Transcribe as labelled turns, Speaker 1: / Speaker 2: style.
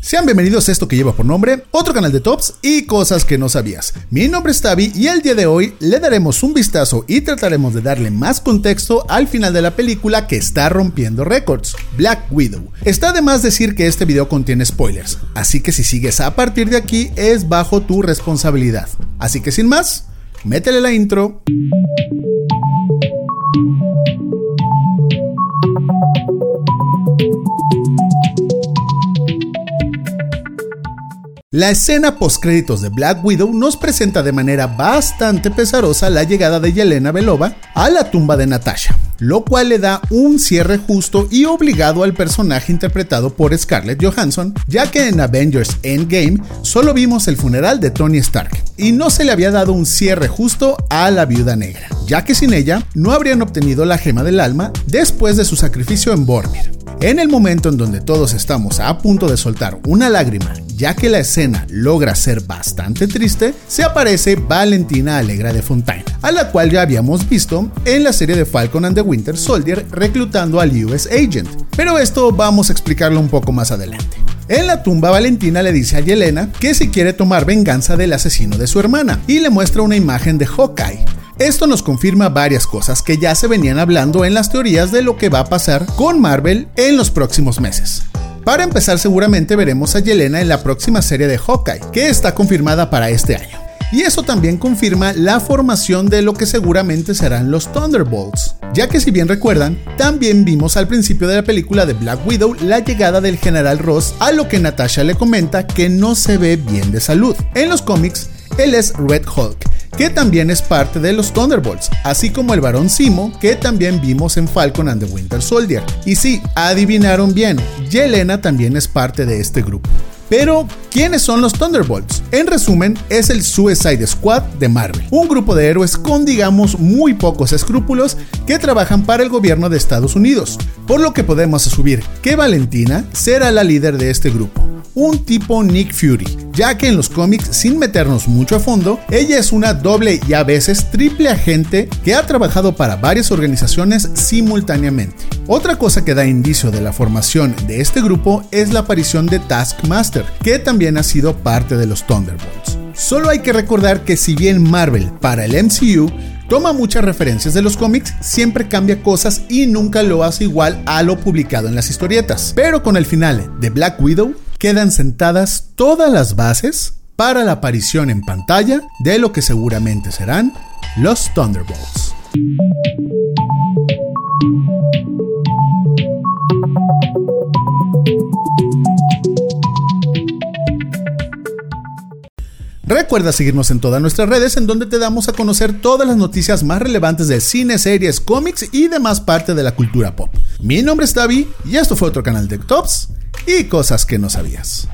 Speaker 1: Sean bienvenidos a esto que lleva por nombre otro canal de tops y cosas que no sabías. Mi nombre es Tavi y el día de hoy le daremos un vistazo y trataremos de darle más contexto al final de la película que está rompiendo récords, Black Widow. Está de más decir que este video contiene spoilers, así que si sigues a partir de aquí es bajo tu responsabilidad. Así que sin más, métele la intro. La escena postcréditos de Black Widow nos presenta de manera bastante pesarosa la llegada de Yelena Belova a la tumba de Natasha, lo cual le da un cierre justo y obligado al personaje interpretado por Scarlett Johansson, ya que en Avengers Endgame solo vimos el funeral de Tony Stark y no se le había dado un cierre justo a la viuda negra, ya que sin ella no habrían obtenido la gema del alma después de su sacrificio en Bormir. En el momento en donde todos estamos a punto de soltar una lágrima, ya que la escena logra ser bastante triste, se aparece Valentina Alegra de Fontaine, a la cual ya habíamos visto en la serie de Falcon and the Winter Soldier reclutando al US Agent. Pero esto vamos a explicarlo un poco más adelante. En la tumba, Valentina le dice a Yelena que si quiere tomar venganza del asesino de su hermana y le muestra una imagen de Hawkeye. Esto nos confirma varias cosas que ya se venían hablando en las teorías de lo que va a pasar con Marvel en los próximos meses. Para empezar, seguramente veremos a Yelena en la próxima serie de Hawkeye, que está confirmada para este año. Y eso también confirma la formación de lo que seguramente serán los Thunderbolts, ya que si bien recuerdan, también vimos al principio de la película de Black Widow la llegada del general Ross a lo que Natasha le comenta que no se ve bien de salud. En los cómics, él es Red Hulk, que también es parte de los Thunderbolts, así como el varón Simo, que también vimos en Falcon and the Winter Soldier. Y sí, adivinaron bien, Yelena también es parte de este grupo. Pero, ¿quiénes son los Thunderbolts? En resumen, es el Suicide Squad de Marvel, un grupo de héroes con digamos muy pocos escrúpulos que trabajan para el gobierno de Estados Unidos, por lo que podemos asumir que Valentina será la líder de este grupo un tipo Nick Fury, ya que en los cómics, sin meternos mucho a fondo, ella es una doble y a veces triple agente que ha trabajado para varias organizaciones simultáneamente. Otra cosa que da indicio de la formación de este grupo es la aparición de Taskmaster, que también ha sido parte de los Thunderbolts. Solo hay que recordar que si bien Marvel para el MCU toma muchas referencias de los cómics, siempre cambia cosas y nunca lo hace igual a lo publicado en las historietas. Pero con el final de Black Widow, quedan sentadas todas las bases para la aparición en pantalla de lo que seguramente serán los Thunderbolts. Recuerda seguirnos en todas nuestras redes en donde te damos a conocer todas las noticias más relevantes de cine, series, cómics y demás parte de la cultura pop. Mi nombre es Davi y esto fue otro canal de Tops y cosas que no sabías.